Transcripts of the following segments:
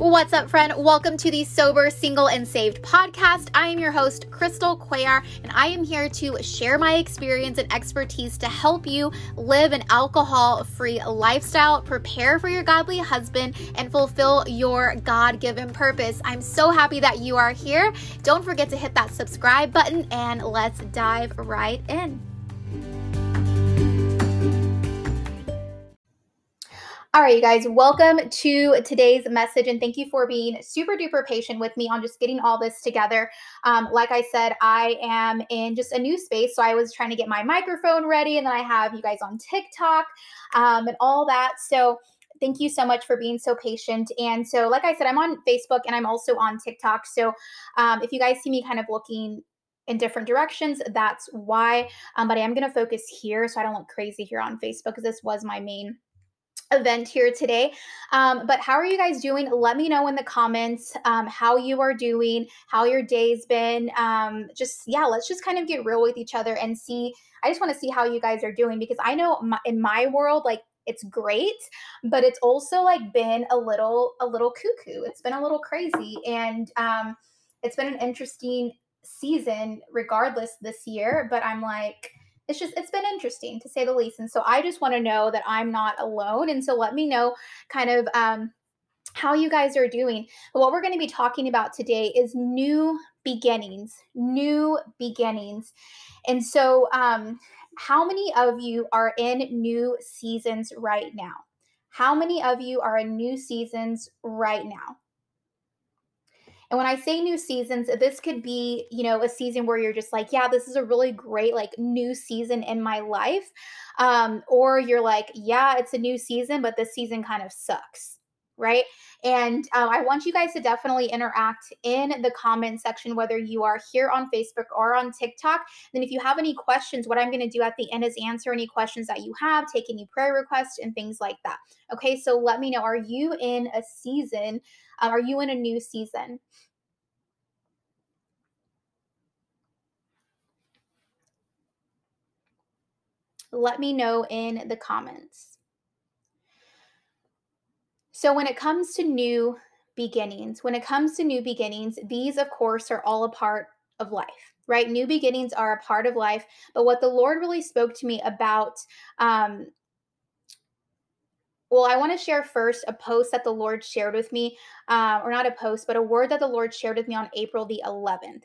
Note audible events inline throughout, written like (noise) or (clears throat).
What's up, friend? Welcome to the Sober, Single, and Saved podcast. I am your host, Crystal Cuellar, and I am here to share my experience and expertise to help you live an alcohol free lifestyle, prepare for your godly husband, and fulfill your God given purpose. I'm so happy that you are here. Don't forget to hit that subscribe button, and let's dive right in. All right, you guys, welcome to today's message, and thank you for being super duper patient with me on just getting all this together. Um, like I said, I am in just a new space, so I was trying to get my microphone ready, and then I have you guys on TikTok um, and all that. So, thank you so much for being so patient. And so, like I said, I'm on Facebook and I'm also on TikTok. So, um, if you guys see me kind of looking in different directions. That's why. Um, but I am going to focus here so I don't look crazy here on Facebook because this was my main event here today. Um, but how are you guys doing? Let me know in the comments um, how you are doing, how your day's been. Um, just, yeah, let's just kind of get real with each other and see. I just want to see how you guys are doing because I know my, in my world, like, it's great but it's also like been a little a little cuckoo it's been a little crazy and um it's been an interesting season regardless this year but i'm like it's just it's been interesting to say the least and so i just want to know that i'm not alone and so let me know kind of um how you guys are doing. But what we're going to be talking about today is new beginnings new beginnings and so um how many of you are in new seasons right now? How many of you are in new seasons right now and when I say new seasons, this could be, you know, a season where you're just like, yeah, this is a really great, like, new season in my life. Um, or you're like, yeah, it's a new season, but this season kind of sucks right? And uh, I want you guys to definitely interact in the comment section, whether you are here on Facebook or on TikTok. Then, if you have any questions, what I'm going to do at the end is answer any questions that you have, take any prayer requests, and things like that. Okay, so let me know are you in a season? Uh, are you in a new season? let me know in the comments. So, when it comes to new beginnings, when it comes to new beginnings, these, of course, are all a part of life, right? New beginnings are a part of life. But what the Lord really spoke to me about, um, well, I want to share first a post that the Lord shared with me, uh, or not a post, but a word that the Lord shared with me on April the 11th.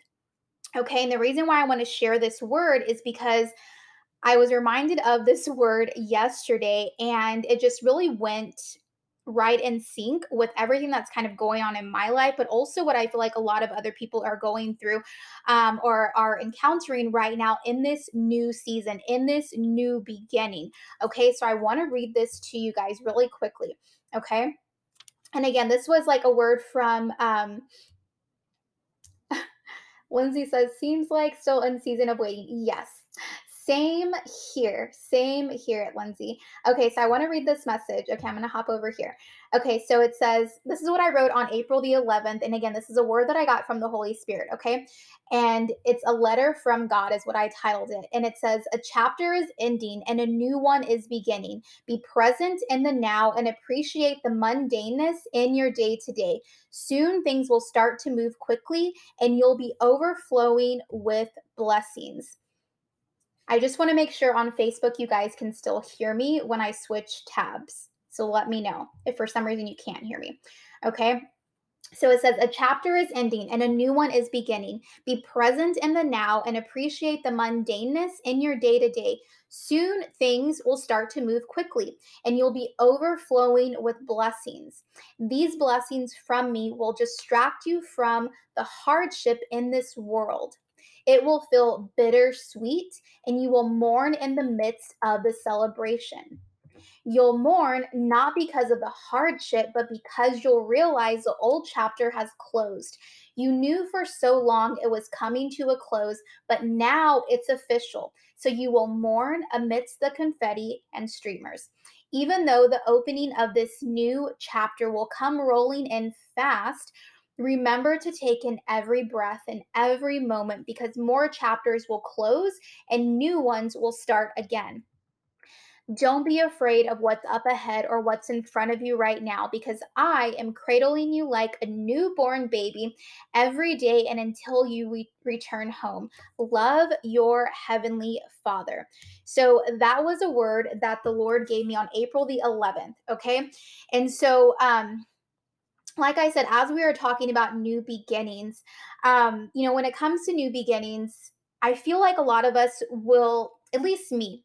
Okay, and the reason why I want to share this word is because I was reminded of this (laughs) word yesterday, and it just really went right in sync with everything that's kind of going on in my life, but also what I feel like a lot of other people are going through um, or are encountering right now in this new season, in this new beginning. Okay, so I want to read this to you guys really quickly. Okay. And again, this was like a word from um, (laughs) Lindsay says, seems like still in season of waiting. Yes. Same here. Same here at Lindsay. Okay, so I want to read this message. Okay, I'm going to hop over here. Okay, so it says, This is what I wrote on April the 11th. And again, this is a word that I got from the Holy Spirit. Okay, and it's a letter from God, is what I titled it. And it says, A chapter is ending and a new one is beginning. Be present in the now and appreciate the mundaneness in your day to day. Soon things will start to move quickly and you'll be overflowing with blessings. I just want to make sure on Facebook you guys can still hear me when I switch tabs. So let me know if for some reason you can't hear me. Okay. So it says a chapter is ending and a new one is beginning. Be present in the now and appreciate the mundaneness in your day to day. Soon things will start to move quickly and you'll be overflowing with blessings. These blessings from me will distract you from the hardship in this world. It will feel bittersweet, and you will mourn in the midst of the celebration. You'll mourn not because of the hardship, but because you'll realize the old chapter has closed. You knew for so long it was coming to a close, but now it's official. So you will mourn amidst the confetti and streamers. Even though the opening of this new chapter will come rolling in fast, Remember to take in every breath and every moment because more chapters will close and new ones will start again. Don't be afraid of what's up ahead or what's in front of you right now because I am cradling you like a newborn baby every day and until you re- return home. Love your heavenly Father. So that was a word that the Lord gave me on April the 11th. Okay. And so, um, like I said, as we are talking about new beginnings, um, you know, when it comes to new beginnings, I feel like a lot of us will, at least me,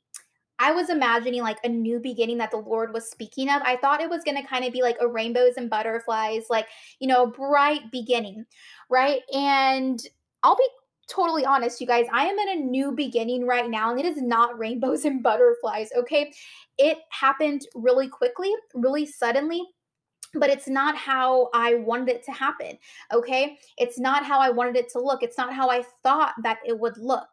I was imagining like a new beginning that the Lord was speaking of. I thought it was going to kind of be like a rainbows and butterflies, like, you know, bright beginning, right? And I'll be totally honest, you guys, I am in a new beginning right now, and it is not (laughs) rainbows and butterflies, okay? It happened really quickly, really suddenly but it's not how I wanted it to happen. Okay. It's not how I wanted it to look. It's not how I thought that it would look.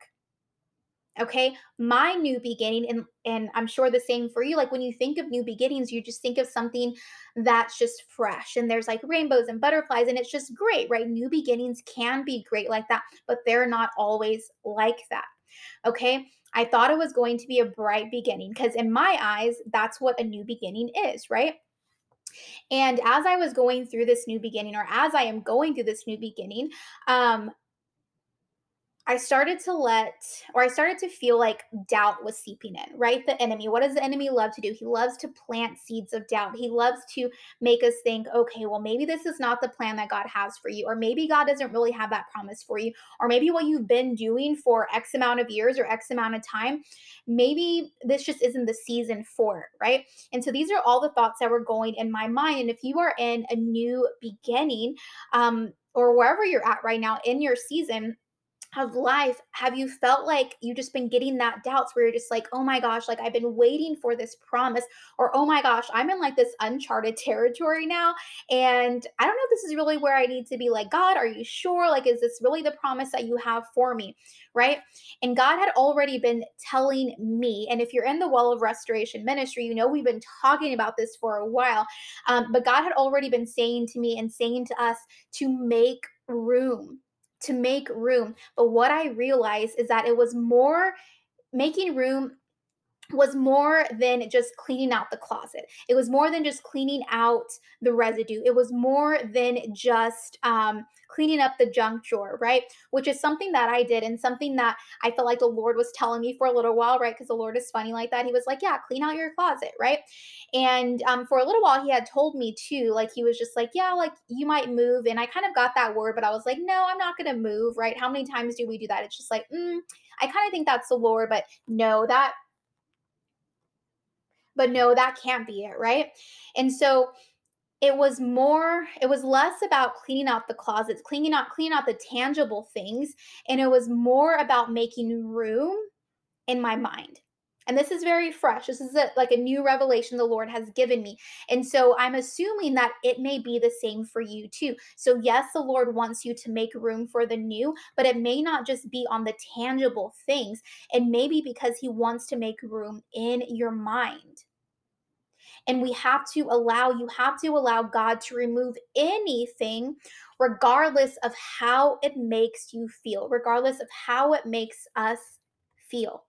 Okay. My new beginning, and, and I'm sure the same for you. Like when you think of new beginnings, you just think of something that's just fresh and there's like rainbows and butterflies, and it's just great, right? New beginnings can be great like that, but they're not always like that. Okay. I thought it was going to be a bright beginning because, in my eyes, that's what a new beginning is, right? And as I was going through this new beginning, or as I am going through this new beginning, um, I started to let, or I started to feel like doubt was seeping in, right? The enemy. What does the enemy love to do? He loves to plant seeds of doubt. He loves to make us think, okay, well, maybe this is not the plan that God has for you, or maybe God doesn't really have that promise for you, or maybe what you've been doing for X amount of years or X amount of time, maybe this just isn't the season for it, right? And so these are all the thoughts that were going in my mind. And if you are in a new beginning, um, or wherever you're at right now in your season, of life have you felt like you just been getting that doubts where you're just like oh my gosh like i've been waiting for this promise or oh my gosh i'm in like this uncharted (laughs) territory now and i don't know if this is really where i need to be like god are you sure? Like is this really the promise that you have for me? Right? And god had already been telling me and if you're in the well of restoration ministry you know we've been talking about this for a while um, but god had already been saying to me and saying to us to make room to make room. But what I realized is that it was more making room was more than just cleaning out the closet. It was more than just cleaning out the residue. It was more than just um, cleaning up the junk drawer, right? Which is something that I did and something that I felt like the Lord was telling me for a little while, right? Because the Lord is funny like that. He was like, yeah, clean out your closet, right? And um, for a little while, he had told me too, like, he was just like, yeah, like you might move. And I kind of got that word, but I was like, no, I'm not going to move, right? How many times do we do that? It's just like, mm, I kind of think that's the Lord, but no, that but no, that can't be it, right? And so it was more it was less about cleaning out the closets cleaning out cleaning out the tangible things and it was more about making room in my mind. And this is very fresh. This is a, like a new revelation the lord has given me. And so i'm assuming that it may be the same for you too. So yes the lord wants you to make room for the new but it may not just be on the tangible things. And maybe because he wants to make room in your mind and we have to allow, you have to allow God to remove anything, regardless of how it makes you feel, regardless of how it makes us feel.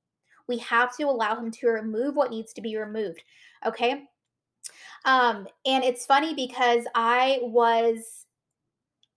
We have to allow Him to remove what needs to be removed. Okay. Um, and it's funny because I was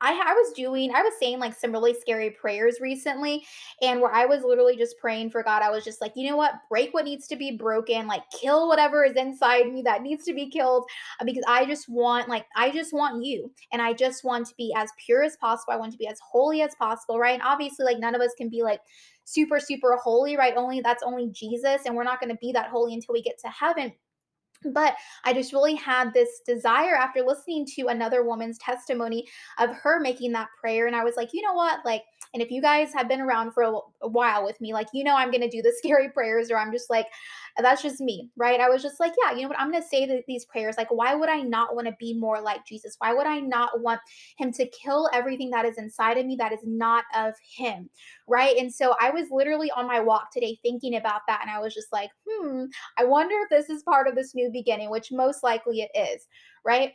I, I was doing, I was saying like some really scary prayers recently, and where I was literally just praying for God. I was just like, you know what? Break what needs to be broken, like kill whatever is inside me that needs to be killed, uh, because I just want, like, I just want you, and I just want to be as pure as possible. I want to be as holy as possible, right? And obviously, like, none of us can be like super, super holy, right? Only that's only Jesus, and we're not going to be that holy until we get to heaven but I just really had this desire after listening to another woman's testimony of her making that prayer. And I was like, you know what? Like, and if you guys have been around for a, a while with me, like, you know, I'm going to do the (laughs) scary prayers, or I'm just like, that's just me, right? I was just like, yeah, you know what? I'm going to say these prayers. Like, why would I not want to be more like Jesus? Why would I not want him to kill everything that is inside of me that is not of him, right? And so I was literally on my walk today thinking about that. And I was just like, hmm, I wonder if this is part of this new beginning, which most likely it is, right?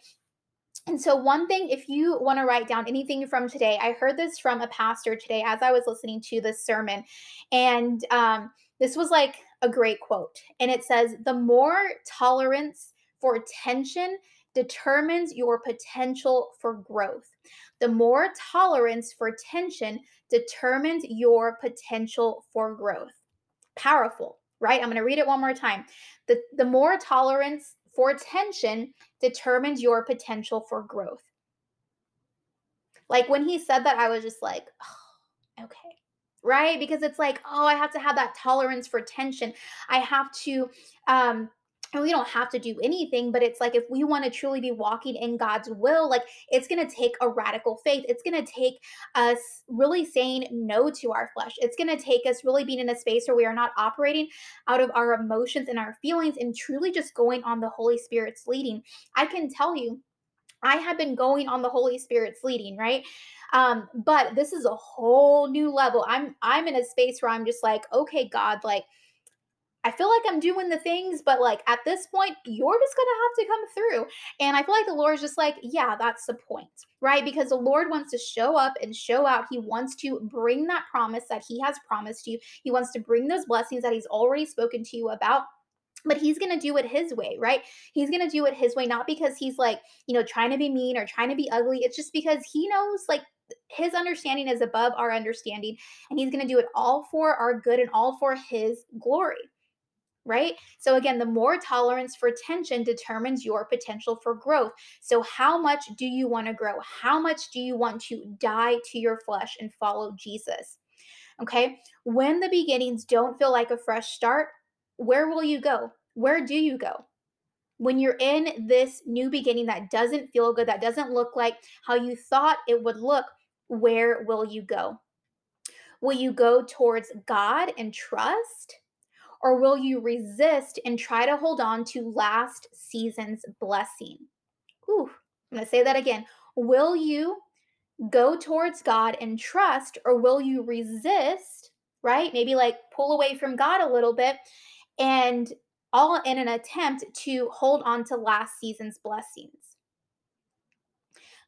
And so, one thing, if you want to write down anything from today, I heard this from a pastor today as I was listening to this sermon. And um, this was like a great quote, and it says, The more tolerance for tension determines your potential for growth. The more tolerance for tension determines your potential for growth. Powerful, right? I'm going to read it one more time. The, the more tolerance for tension determines your potential for growth. Like when he said that, I was just like, oh, okay. Right? Because it's like, oh, I have to have that tolerance for tension. I have to um and we don't have to do anything, but it's like if we want to truly be walking in God's will, like it's going to take a radical faith. It's going to take us really saying no to our flesh. It's going to take us really being in a space where we are not operating out of our emotions and our feelings and truly just going on the Holy Spirit's leading. I can tell you, I have been going on the Holy Spirit's leading, right? Um, but this is a whole new level. I'm I'm in a space where I'm just like, okay, God, like I feel like I'm doing the things, but like at this point, you're just going to have to come through. And I feel like the Lord is just like, yeah, that's the point, right? Because the Lord wants to show up and show out. He wants to bring that promise that He has promised you. He wants to bring those blessings that He's already spoken to you about but he's going to do it his way, right? He's going to do it his way, not because he's like, you know, trying to be mean or trying to be ugly. It's just because he knows like his understanding is above our understanding and he's going to do it all for our good and all for his glory right? So, again, the more tolerance for tension determines your potential for growth. So, how much do you want to grow? How much do you want to die to your flesh and follow Jesus? Okay. When the beginnings don't feel like a fresh start, where will you go? Where do you go? When you're in this new beginning that doesn't feel good, that doesn't look like how you thought it would look, where will you go? Will you go towards God and trust? Or will you resist and try to hold on to last season's blessing? Ooh, I'm going to say that again. Will you go towards God and trust, or will you resist, right? Maybe like pull away from God a little bit and all in an attempt to hold on to last season's blessings.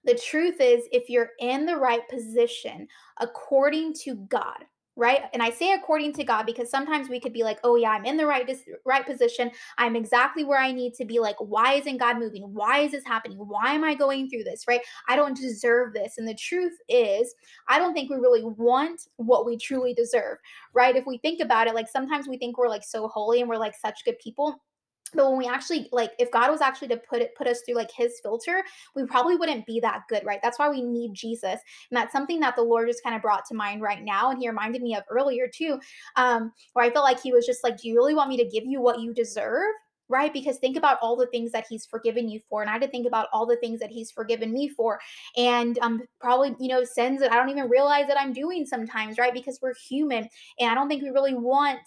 The truth is, if you're in the right position according to God, right? And i say according to god because sometimes we could be like oh yeah i'm in the right dis- right position. I'm exactly where i need to be like why isn't god moving? Why is this happening? Why am i going through this? Right? I don't deserve this. And the truth is i don't think we really want what we truly deserve right? If we think about it like sometimes we think we're like so holy and we're like such good people but when we actually like if god was actually to put it put us through like his filter we probably wouldn't be that good right that's why we need jesus and that's something that the lord just kind of brought to mind right now and he reminded me of earlier too um where i felt like he was just like do you really want me to give you what you deserve right? Because think about all the things that he's forgiven you for. And I had to think about all the things that he's forgiven me for. And um probably, you know, sins that I don't even realize that I'm doing sometimes, right? Because we're human. And I don't think we really want,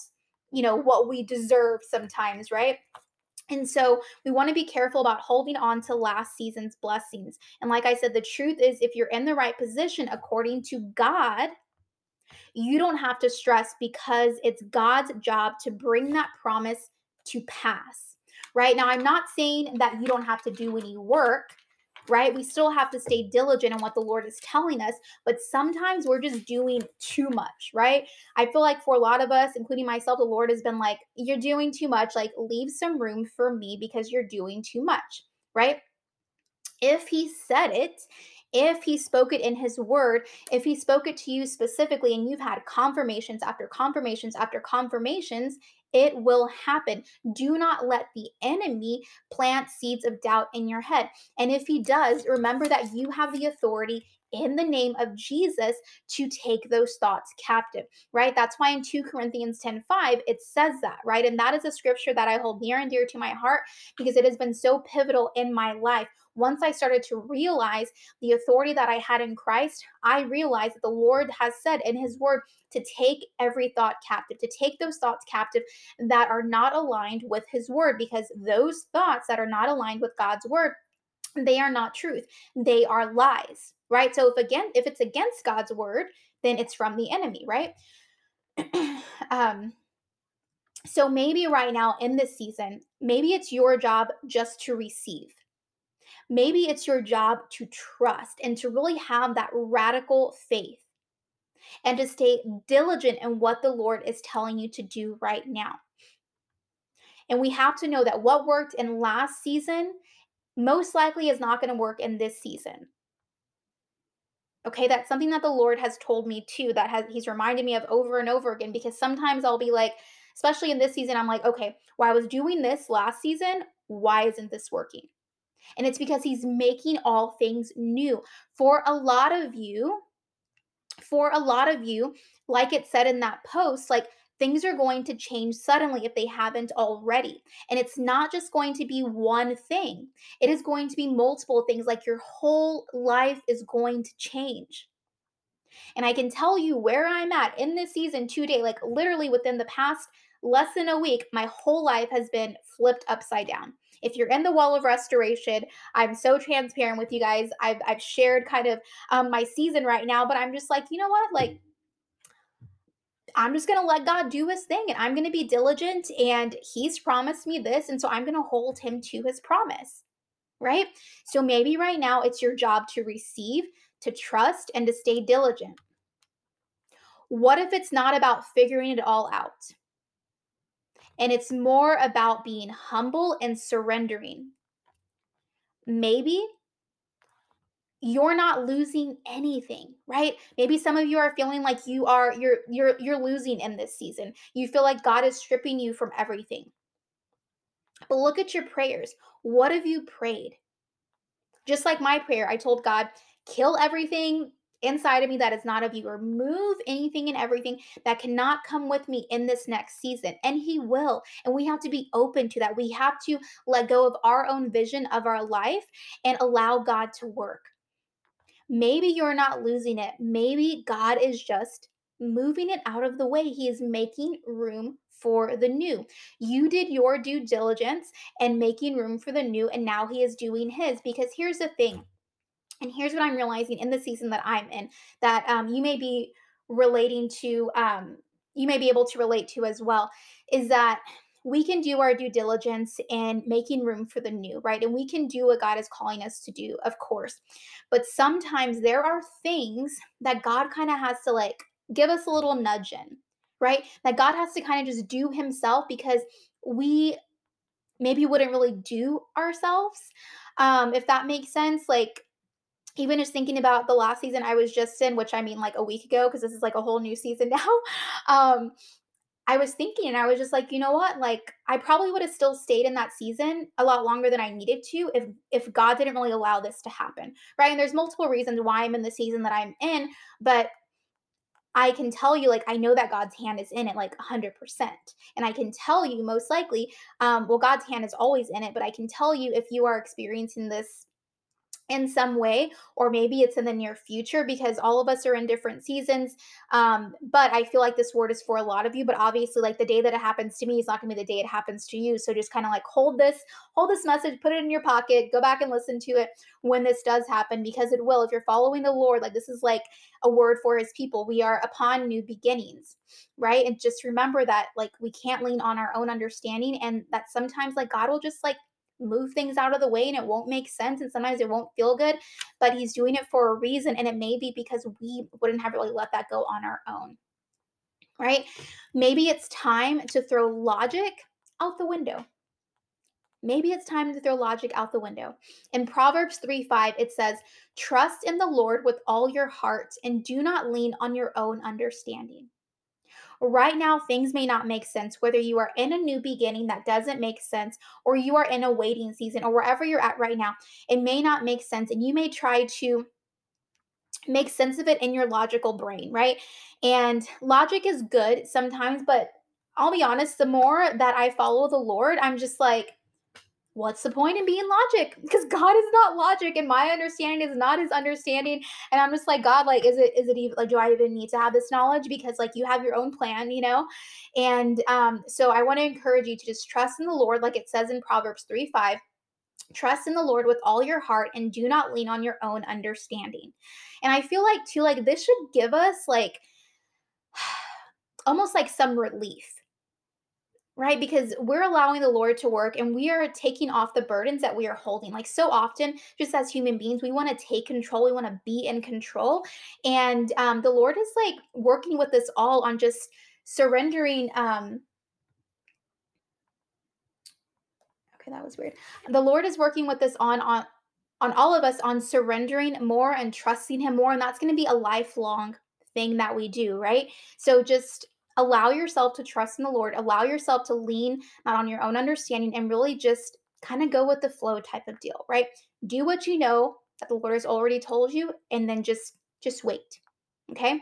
you know, what we deserve sometimes, right? And so we want to be careful about holding on to last season's blessings. And like I said, the truth is, if you're in the right position according to God, you don't have to stress because it's God's job to bring that promise to pass. Right now, I'm not saying that you don't have to do any work right? We still have to stay diligent in what the Lord is telling us, but sometimes we're just doing too much, right? I feel like for a lot of us, including myself, the Lord has been like, You're doing too much. Like, leave some room for me because you're doing too much, right? If He said it, if he spoke it in his word, if he spoke it to you specifically and you've had confirmations after confirmations after confirmations, it will happen. Do not let the enemy plant seeds of doubt in your head. And if he does, remember that you have the authority in the name of Jesus to take those thoughts captive, right? That's why in 2 Corinthians 10 5, it says that, right? And that is a scripture that I hold near and dear to my heart because it has been so pivotal in my life. Once I started to realize the authority that I had in Christ, I realized that the Lord has said in His word to take every thought captive, to take those thoughts captive that are not aligned with His word, because those thoughts that are not aligned with God's word they are not truth. They are lies right? So if again if it's against god's word then it's from the enemy right? (clears throat) Um so maybe right now in this season maybe it's your job just to receive maybe it's your job to trust and to really have that radical faith and to stay diligent in what the lord is telling you to do right now And we have to know that what worked in last season most likely is not going to work in this season. Okay, that's something that the Lord has told me too, that has He's reminded me of over and over again because sometimes I'll be like, especially in this season, I'm like, okay, well, I was doing this last season. Why isn't this working? And it's because He's making all things new. For a lot of you, for a lot of you, like it said in that post, like things are going to change suddenly if they haven't already. And it's not just going to be one thing, it is going to be multiple things, like your whole life is going to change. And I can tell you where I'm at in this season today, like literally within the past less than a week, my whole life has been flipped upside down. If you're in the wall of restoration, I'm so transparent with you guys. I've, I've shared kind of um, my season right now, but I'm just like, you know what? Like, I'm just going to let God do his thing and I'm going to be diligent and he's promised me this. And so I'm going to hold him to his promise, right? So maybe right now it's your job to receive, to trust, and to stay diligent. What if it's not about figuring it all out? And it's more about being humble and surrendering. Maybe you're not losing anything right? Maybe some of you are feeling like you are you're you're you're losing in this season. You feel like god is stripping you from everything. But look at your prayers. What have you prayed? Just like my prayer i told god kill everything inside of me that is not of you remove anything and everything that cannot come with me in this next season and he will and we have to be open to that we have to let go of our own vision of our life and allow god to work Maybe you're not losing it. Maybe God is just moving it out of the way. He is making room for the new. You did your due diligence and making room for the new, and now He is doing His. Because here's the thing, and here's what I'm realizing in the season that I'm in that um, you may be relating to, um, you may be able to relate to as well, is that we can do our due diligence in making room for the new, right? And we can do what God is calling us to do, of course. But sometimes there are things that God kind of has to like give us a little nudge in, right? That God has to kind of just do himself because we maybe wouldn't really do ourselves. Um, if that makes sense. Like, even just thinking about the last season I was just in, which I mean like a week ago, because this is like a whole new season (laughs) now. Um, I was thinking and I was just like, you know what? Like I probably would have still stayed in that season a lot longer than I needed to if if God didn't really allow this to happen. Right? And there's multiple reasons why I'm in the season that I'm in, but I can tell you, like, I know that God's hand is in it, like 100%. And I can tell you, most likely, um, well, God's hand is always in it, but I can tell you if you are experiencing this in some way, or maybe it's in the near future because all of us are in different seasons. Um, but I feel like this word is for a lot of you. But obviously, like the day that it happens to me is not going to be the day it happens to you. So just kind of like hold this, hold this message, put it in your pocket, go back and listen to it when this does happen because it will. If you're following the Lord, like this is like a word for his people. We are upon new beginnings, right? And just remember that like we can't lean on our own understanding and that sometimes like God will just like move things out of the way and it won't make sense and sometimes it won't feel good, but he's doing it for a reason and it may be because we wouldn't have really let that go on our own. Right? Maybe it's time to throw logic out the window. Maybe it's time to throw logic out the window. In Proverbs 3 5, it says, Trust in the Lord with all your heart and do not lean on your own understanding. Right now, things may not make sense, whether you are in a new beginning that doesn't make sense, or you are in a waiting season, or wherever you're at right now. It may not make sense, and you may try to make sense of it in your logical brain, right? And logic is good sometimes, but I'll be honest, the more that I follow the Lord, I'm just like, what's the point in being logic? (laughs) Because god is not logic and my understanding is not his understanding. And i'm just like god like is it is it even like do i even need to have this knowledge? Because like you have your own plan you know? And um so i want to encourage you to just trust in the lord like it says in proverbs 3 5 trust in the lord with all your heart and do not lean on your own understanding. And i feel like too like this should give us like (sighs) almost like some relief right? Because we're allowing the Lord to work and we are taking off the burdens that we are holding. Like so often, just as human beings, we want to take control, we want to be in control. And um, the Lord is like working with us all on just surrendering. Um, Okay, that was weird. The Lord is working with us on on on all of us on surrendering more and trusting him more and that's going to be a lifelong thing that we do, right? So just allow yourself to trust in the Lord, allow yourself to lean not on your own understanding and really just kind of go with the flow type of deal, right? Do what you know that the Lord has already told you and then just just wait. Okay?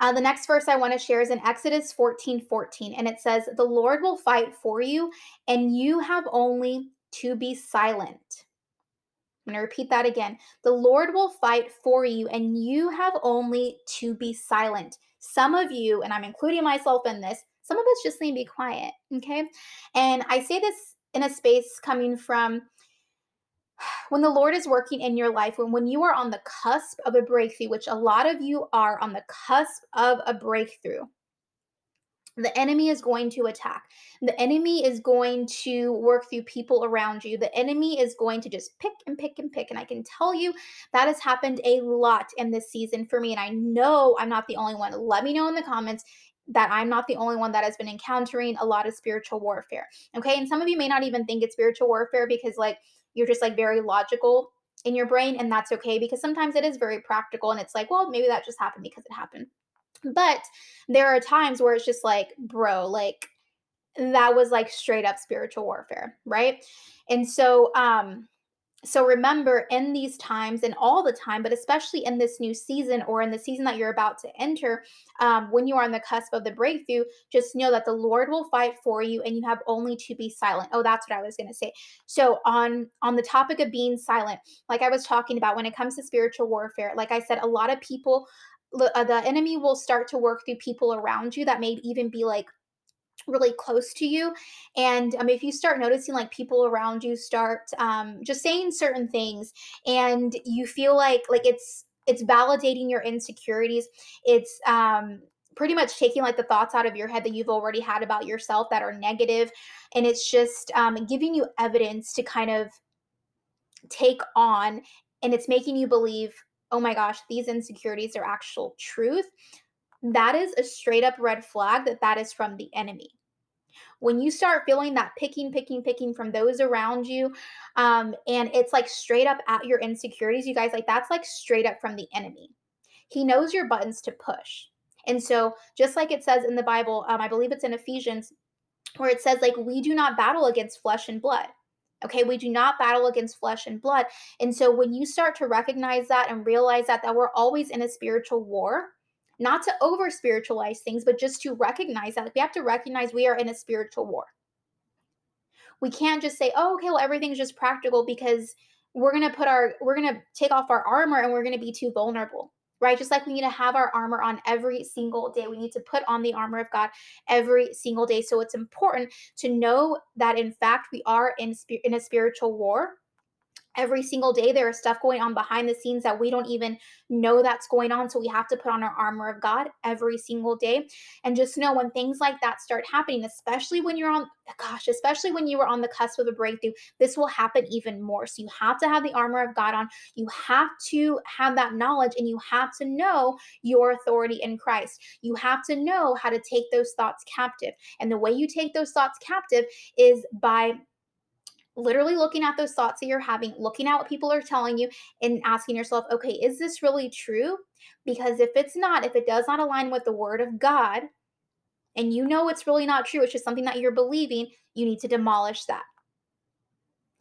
Uh, the next verse I want to share is in Exodus 14 14, and it says, The Lord will fight for you, and you have only to be silent. I'm going to repeat that again. The Lord will fight for you, and you have only to be silent. Some of you, and I'm including myself in this, some of us just need to be quiet, okay? And I say this in a space coming from (sighs) when the Lord is working in your life, when, when you are on the cusp of a breakthrough, which a lot of you are on the cusp of a breakthrough, the enemy is going to attack. The enemy is going to work through people around you. The enemy is going to just pick and pick and pick. And I can tell you that has happened a lot in this season for me. And I know I'm not the only one. Let me know in the comments that I'm not the only one that has been encountering a lot of spiritual warfare. Okay. And some of you may not even think it's spiritual warfare because, like, you're just like very logical in your brain. And that's okay because sometimes it is very practical. And it's like, well, maybe that just happened because it happened. But there are times where it's just like, bro, like that was like straight up spiritual warfare, right? And so um so remember in these times and all the time but especially in this new season or in the season that you're about to enter um, when you are on the cusp of the breakthrough just know that the lord will fight for you and you have only to be silent oh that's what i was going to say so on on the topic of being silent like i was talking about when it comes to spiritual warfare like i said a lot of people the enemy will start to work through people around you that may even be like really close to you. And um, if you start noticing like people around you start um, just saying certain things and you feel like like it's it's validating your insecurities it's um pretty much taking like the thoughts out of your head that you've already had about yourself that are negative and it's just um, giving you evidence to kind of take on and it's making you believe oh my gosh, these insecurities are actual truth, that is a straight up red flag that that is from the enemy. When you start feeling that picking, picking, picking from those around you, um, and it's like straight up at your insecurities, you guys, like that's like straight up from the enemy. He knows your buttons to push. And so, just like it says in the Bible, um, I believe it's in Ephesians, where it says, like, we do not battle against flesh and blood. Okay, we do not battle against flesh and blood. And so when you start to recognize that and realize that that we're always in a spiritual war, not to over spiritualize things, but just to recognize that we have to recognize we are in a spiritual war. We can't just say, "Oh, okay, well everything's just practical because we're going to put our we're going to take off our armor and we're going to be too vulnerable." Right? Just like we need to have our armor on every single day. We need to put on the armor of God every single day. So it's important to know that in fact we are in in a spiritual war every single day there is stuff going on behind the scenes that we don't even know that's going on so we have to put on our armor of god every single day. And just know when things like that start happening especially when you're on gosh especially when you are on the cusp of a breakthrough this will happen even more. So you have to have the armor of god on. You have to have that knowledge and you have to know your authority in christ. You have to know how to take those thoughts captive. And the way you take those thoughts captive is by literally looking at those thoughts that you're having, looking at what people are telling you, and asking yourself, okay, is this really true? Because if it's not, if it does not align with the word of God, and you know it's really not true, it's just something that you're believing, you need to demolish that.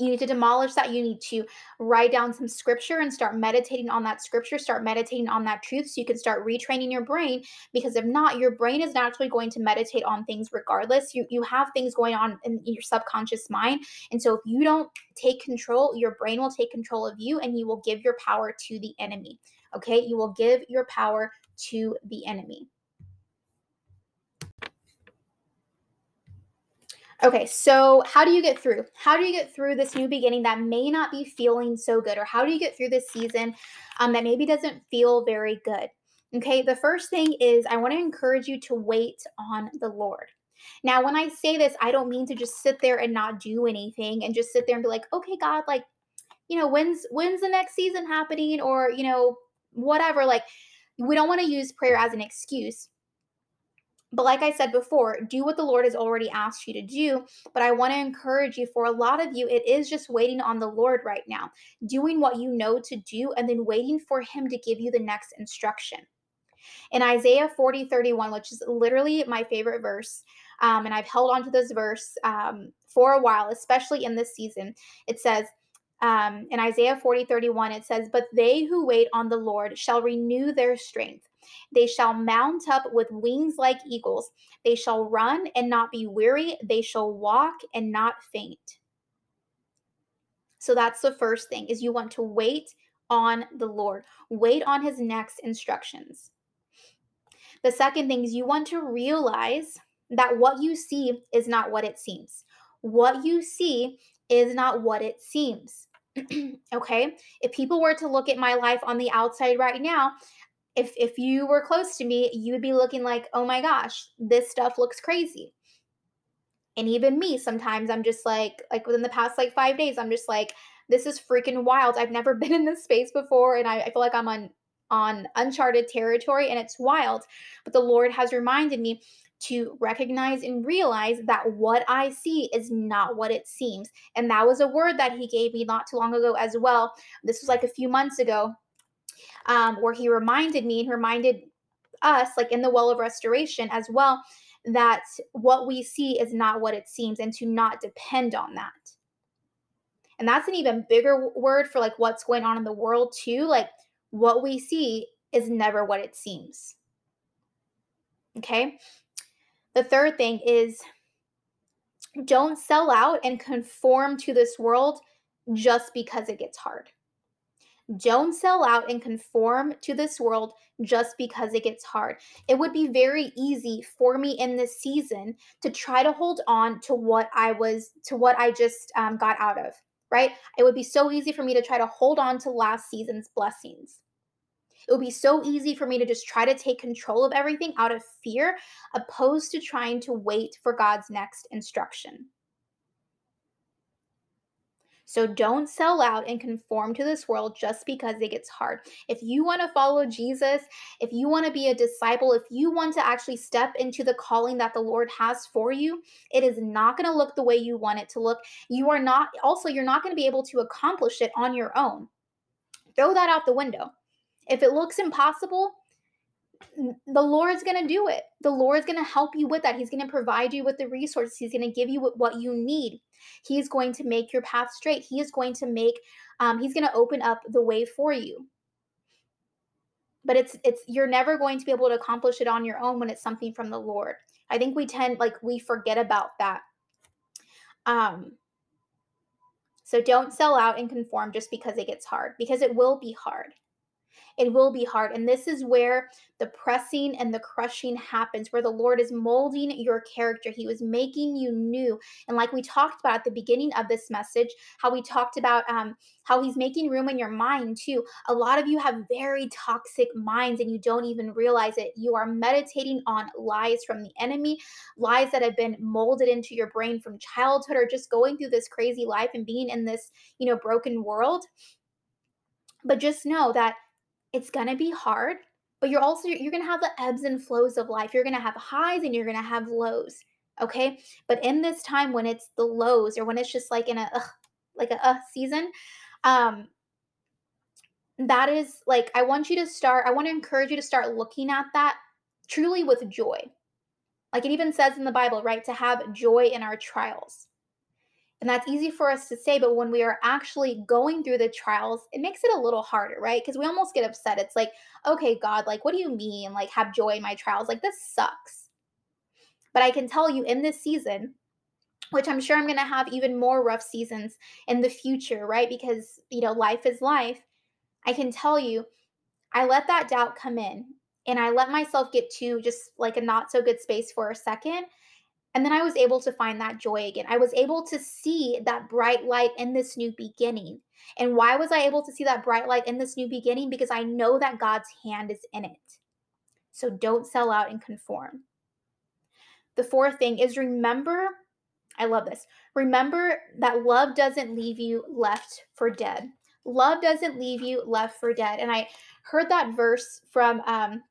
You need to demolish that. You need to write down some scripture and start meditating on that scripture, start meditating on that truth so you can start retraining your brain. Because if not, your brain is naturally going to meditate on things regardless. You, you have things going on in your subconscious mind. And so if you don't take control, your brain will take control of you and you will give your power to the enemy. Okay. You will give your power to the enemy. Okay, so how do you get through? How do you get through this new beginning that may not be feeling so good? Or how do you get through this season um, that maybe doesn't feel very good? Okay, the first thing is I want to encourage you to wait on the Lord. Now, when I say this, I don't mean to just sit there and not do anything and just sit there and be like, okay, God, like, you know, when's when's the next season happening? Or, you know, whatever. Like, we don't want to use prayer as an excuse But like I said before, do what the Lord has already asked you to do. But I want to encourage you for a lot of you, it is just waiting on the Lord right now, doing what you know to do, and then waiting for Him to give you the next instruction. In Isaiah 40 31, which is literally my favorite verse, um, and I've held on to this verse um, for a while, especially in this season, it says, um, in Isaiah 40 31, it says, But they who wait on the Lord shall renew their strength. They shall mount up with wings like eagles. They shall run and not be weary. They shall walk and not faint. So that's the first thing is you want to wait on the Lord. Wait on his next instructions. The second thing is you want to realize that what you see is not what it seems. What you see is not what it seems. (clears throat) okay? If people were to look at my life on the outside right now, if if you were close to me, you would be looking like, "Oh my gosh, this stuff looks crazy." And even me, sometimes I'm just like like within the past like 5 days, I'm just like, "This is freaking wild. I've never (laughs) been in this space before and I, I feel like I'm on on uncharted territory and it's wild." But the Lord has reminded me to recognize and realize that what I see is not what it seems. And that was a word that he gave me not too long ago as well. This was like a few months ago um, where he reminded me and reminded us, like in the well of restoration as well, that what we see is not what it seems and to not depend on that. And that's an even bigger word for like what's going on in the world, too. Like what we see is never what it seems. Okay. The third thing is don't sell out and conform to this world just because it gets hard. Don't sell out and conform to this world just because it gets hard. It would be very easy for me in this season to try to hold on to what I was, to what I just um, got out of, right? It would be so easy for me to try to hold on to last season's blessings. It would be so easy for me to just try to take control of everything out of fear, opposed to trying to wait for God's next instruction. So don't sell out and conform to this world just because it gets hard. If you want to follow Jesus, if you want to be a disciple, if you want to actually step into the calling that the Lord has for you, it is not going to look the way you want it to look. You are not, also, you're not going to be able to accomplish it on your own. Throw that out the window. If it looks impossible, the Lord's going to do it. The Lord's going to help you with that. He's going to provide you with the resources. He's going to give you what you need. He's going to make your path straight. He is going to make, um, he's going to open up the way for you. But it's, it's, you're never going to be able to accomplish it on your own when it's something from the Lord. I think we tend, like, we forget about that. Um, so don't sell out and conform just because it gets hard, because it will be hard it will be hard. And this is where the pressing and the crushing happens, where the Lord is molding your character. He was making you new. And like we talked about at the beginning of this message, how we talked about um, how He's making room in your mind too. A lot of you have very toxic minds and you don't even realize it. You are meditating on lies from the enemy, lies that have been molded into your brain from childhood or just going through this crazy life and being in this, you know, broken world. But just know that it's going to be hard, but you're also you're going to have the ebbs and flows of life. You're going to have highs and you're going to have lows. Okay? But in this time when it's the lows or when it's just like in a ugh, like a uh, season, um that is like I want you to start I want to encourage you to start looking at that truly with joy. Like it even says in the Bible, right, to have joy in our trials. And that's easy for us to say, but when we are actually going through the trials, it makes it a little harder, right? Because we almost get upset. It's like, okay, God, like, what do you mean? Like, have joy in my trials? Like, this sucks. But I can tell you in this season, which I'm sure I'm going to have even more rough seasons in the future, right? Because, you know, life is life. I can tell you, I let that doubt come in and I let myself get to just like a not so good space for a second. And then I was able to find that joy again. I was able to see that bright light in this new beginning. And why was I able to see that bright light in this new beginning? Because I know that God's hand is in it. So don't sell out and conform. The fourth thing is remember, I love this. Remember that love doesn't leave you left for dead. Love doesn't leave you left for dead. And I heard that verse from um,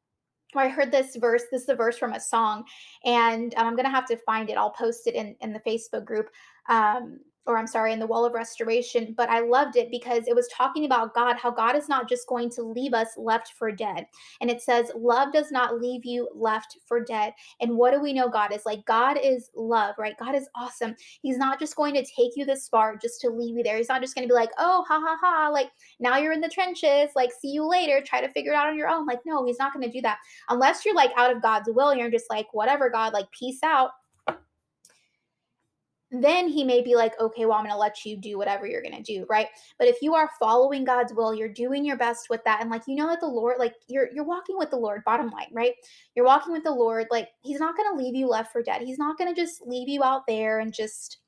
I heard this verse. This is a verse from a song, and um, I'm gonna have to find it. I'll post it in in the Facebook group. Um, or I'm sorry, in the Wall of Restoration, but I loved it because it was talking about God, how God is not just going to leave us left for dead. And it says, Love does not leave you left for dead. And what do we know God is? Like, God is love, right? God is awesome. He's not just going to take you this far just to leave you there. He's not just going to be like, Oh, ha ha ha, like now you're in the trenches, like, see you later, try to figure it out on your own. Like, no, He's not going to do that unless you're like out of God's will. You're just like, whatever, God, like, peace out then he may be like, okay, well, I'm going to let you do whatever you're going to do, right? But if you are following God's will, you're doing your best with that, and like you know that the Lord, like you're you're walking with the Lord. Bottom line, right? You're walking with the Lord. Like He's not going to leave you left for dead. He's not going to just leave you out there and just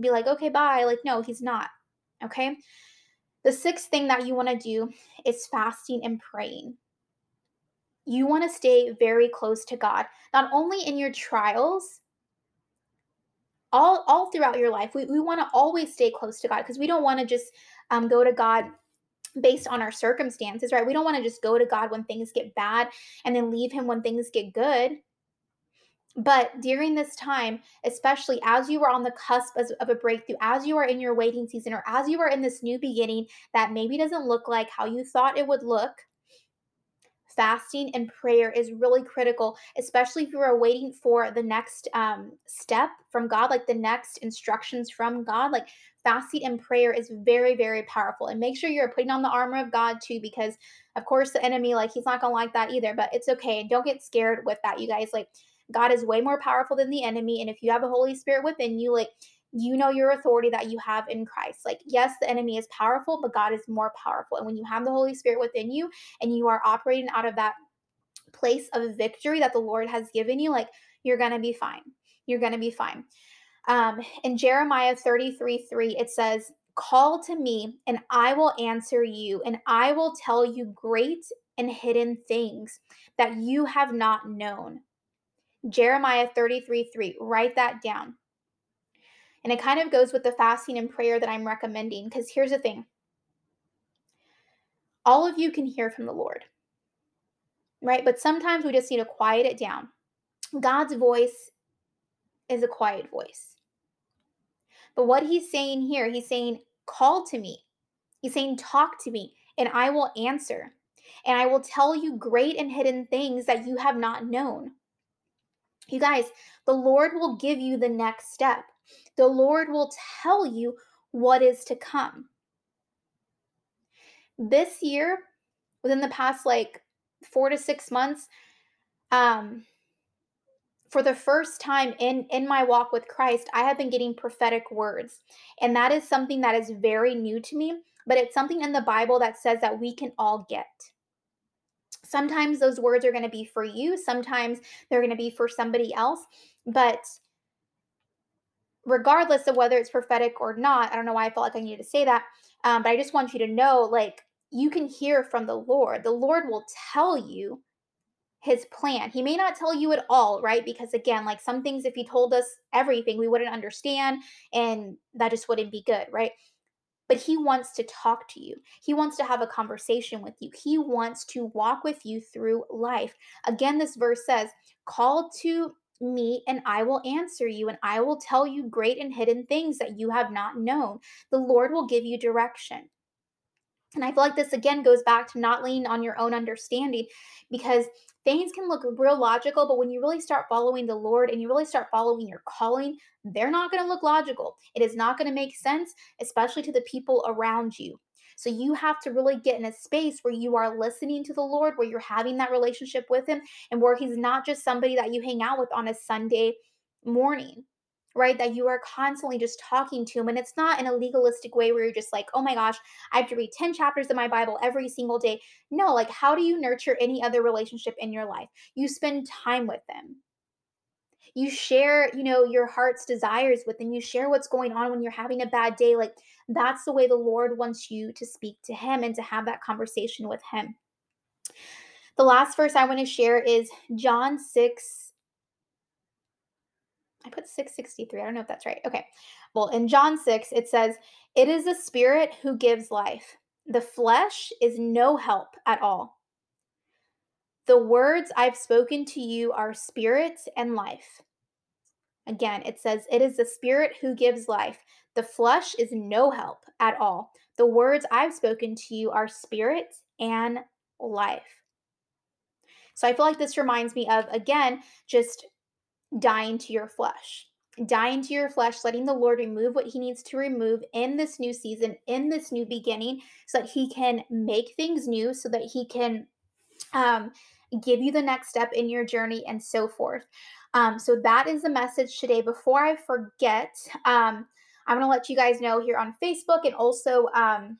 be like, okay, bye. Like no, He's not. Okay. The sixth thing that you want to do is fasting and praying. You want to stay very close to God, not only in your trials all all throughout your life we, we want to always stay close to god because we don't want to just um, go to god based on our circumstances right? We don't want to just go to god when things get bad and then leave him when things get good. But during this time especially as you are on the cusp of a breakthrough as you are in your waiting season or as you are in this new beginning that maybe doesn't look like how you thought it would look fasting and prayer is really critical, especially if you are waiting for the next um, step from God, like the next instructions from God. Like fasting and prayer is very, very powerful. And make sure you're putting on the armor of God too, because of course the enemy, like he's not gonna like that either. But it's okay. And don't get scared with that, you guys. Like God is way more powerful than the enemy. And if you have the Holy Spirit within you, like you know your authority that you have in Christ. Like, yes, the enemy is powerful, but God is more powerful. And when you have the Holy Spirit within you and you are operating out of that place of victory that the Lord has given you, like, you're going to be fine. You're going to be fine. Um, in Jeremiah 33 3, it says, Call to me, and I will answer you, and I will tell you great and hidden things that you have not known. Jeremiah 33 3. Write that down. And it kind of goes with the fasting and prayer that I'm recommending because here's the thing all of you can hear from the Lord, right? But sometimes we just need to quiet it down. God's voice is a quiet voice. But what he's saying here, he's saying, call to me. He's saying, talk to me, and I will answer. And I will tell you great and hidden things that you have not known. You guys, the Lord will give you the next step the Lord will tell you what is to come. This year, within the past like four to six months, um, for the first time in in my walk with Christ, I have been getting prophetic words. And that is something that is very new to me, but it's something in the Bible that says that we can all get. Sometimes those words are going to be for you, sometimes they're going to be for somebody else, but regardless of whether it's prophetic or not, I don't know why I felt like I needed to say that, um, but I just want you to know like you can hear from the Lord. The Lord will tell you his plan. He may not tell you at all, right? Because again, like some things, if he told us everything, we wouldn't understand and that just wouldn't be good, right? But he wants to talk to you. He wants to have a conversation with you. He wants to walk with you through life. Again, this verse says, call to me and I will answer you and I will tell you great and hidden things that you have not known. The Lord will give you direction. And I feel like this again goes back to not leaning on your own understanding because things can look real logical, but when you really start following the Lord and you really start following your calling, they're not going to look logical. It is not going to make sense, especially to the people around you. So you have to really get in a space where you are listening to the Lord, where you're having that relationship with Him, and where He's not just somebody that you hang out with on a Sunday morning right? That you are constantly just talking to him. And it's not in a legalistic way where you're just like, oh my gosh, I have to read 10 chapters of my Bible every single day. No, like, how do you nurture any other relationship in your life? You spend time with them you share you know your heart's desires with them you share what's going on when you're having a bad day like that's the way the lord wants you to speak to him and to have that conversation with him. The last verse i want to share is john 6 i put 663 i don't know if that's right okay. Well in john 6 it says it is the spirit who gives life. The flesh is no help at all The words I've spoken to you are spirit and life. Again, it says, It is the spirit who gives life. The flesh is no help at all. The words I've spoken to you are spirit and life. So I feel like this reminds me of, again, just dying to your flesh. Dying to your flesh, letting the Lord remove what He needs to remove in this new season, in this new beginning, so that He can make things new, so that He can um, give you the next step in your journey, and so forth. Um, so that is the message today. Before I forget, um, I'm going to let you guys know here on Facebook and also um,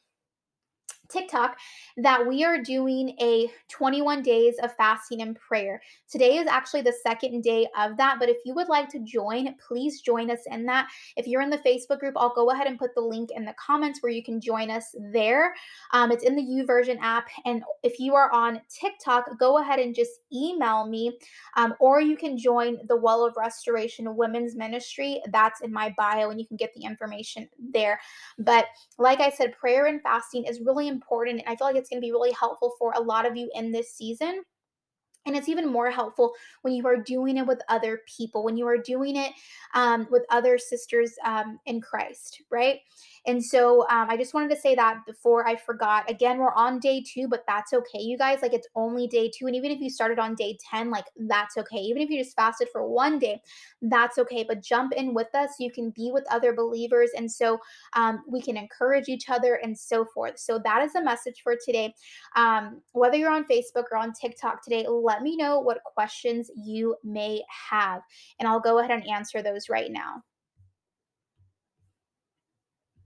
TikTok that we are doing a 21 days of fasting and prayer. Today is actually the second day of that, but if you would like to join, please join us in that. If you're in the Facebook group, I'll go ahead and put the link in the comments where you can join us there. Um, it's in the YouVersion app. And if you are on TikTok, go ahead and just email me, um, or you can join the Well of Restoration Women's Ministry. That's in my bio, and you can get the information there. But like I said, prayer and fasting is really important important. And I feel like it's going to be really helpful for a lot of you in this season. And it's even more helpful when you are doing it with other people, when you are doing it um, with other sisters um, in Christ, right? And so um, I just wanted to say that before I forgot. Again, we're on day two, but that's okay, you guys. Like it's only day two. And even if you started on day 10, like that's okay. Even if you just fasted for one day, that's okay. But jump in with us. You can be with other believers. And so um, we can encourage each other and so forth. So that is the message for today. Um, whether you're on Facebook or on TikTok today, let me know what questions you may have, and I'll go ahead and answer those right now.